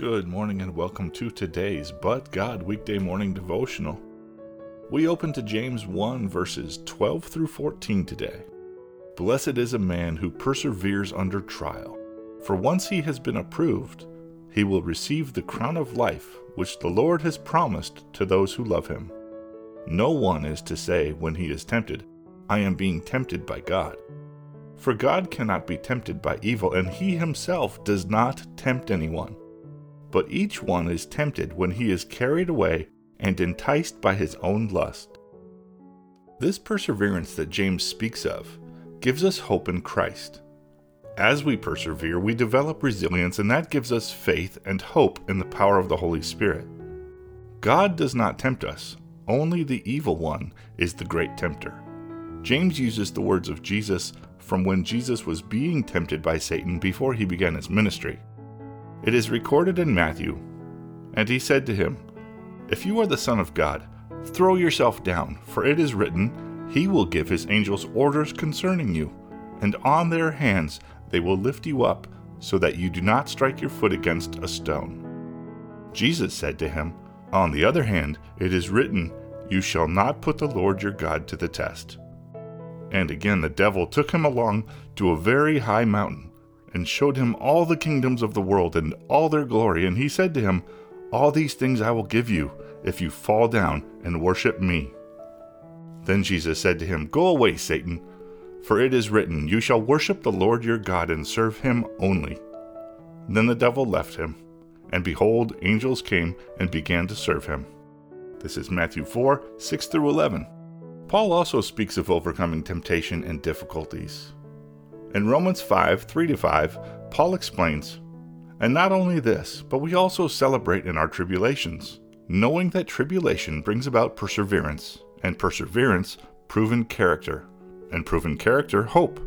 Good morning and welcome to today's But God Weekday Morning Devotional. We open to James 1 verses 12 through 14 today. Blessed is a man who perseveres under trial, for once he has been approved, he will receive the crown of life which the Lord has promised to those who love him. No one is to say when he is tempted, I am being tempted by God. For God cannot be tempted by evil, and he himself does not tempt anyone. But each one is tempted when he is carried away and enticed by his own lust. This perseverance that James speaks of gives us hope in Christ. As we persevere, we develop resilience, and that gives us faith and hope in the power of the Holy Spirit. God does not tempt us, only the evil one is the great tempter. James uses the words of Jesus from when Jesus was being tempted by Satan before he began his ministry. It is recorded in Matthew. And he said to him, If you are the Son of God, throw yourself down, for it is written, He will give His angels orders concerning you, and on their hands they will lift you up, so that you do not strike your foot against a stone. Jesus said to him, On the other hand, it is written, You shall not put the Lord your God to the test. And again the devil took him along to a very high mountain and showed him all the kingdoms of the world and all their glory. And he said to him, All these things I will give you if you fall down and worship me. Then Jesus said to him, Go away, Satan, for it is written, You shall worship the Lord your God and serve him only. Then the devil left him, and behold, angels came and began to serve him. This is Matthew 4 6 through 11. Paul also speaks of overcoming temptation and difficulties. In Romans 5 3 5, Paul explains, And not only this, but we also celebrate in our tribulations, knowing that tribulation brings about perseverance, and perseverance, proven character, and proven character, hope.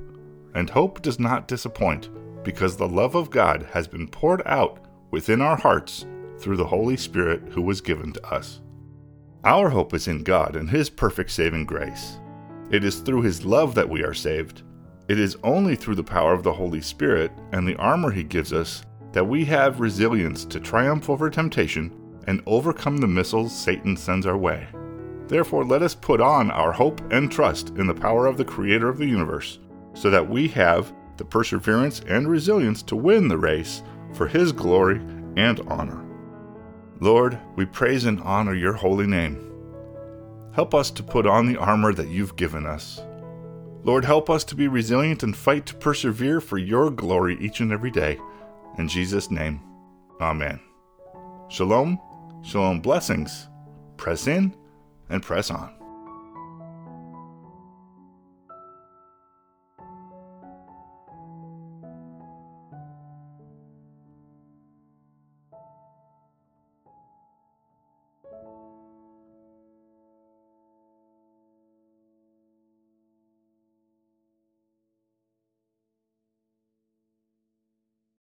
And hope does not disappoint, because the love of God has been poured out within our hearts through the Holy Spirit who was given to us. Our hope is in God and His perfect saving grace. It is through His love that we are saved it is only through the power of the Holy Spirit and the armor He gives us that we have resilience to triumph over temptation and overcome the missiles Satan sends our way. Therefore, let us put on our hope and trust in the power of the Creator of the universe, so that we have the perseverance and resilience to win the race for His glory and honor. Lord, we praise and honor your holy name. Help us to put on the armor that you've given us Lord, help us to be resilient and fight to persevere for your glory each and every day. In Jesus' name, Amen. Shalom, shalom blessings. Press in and press on.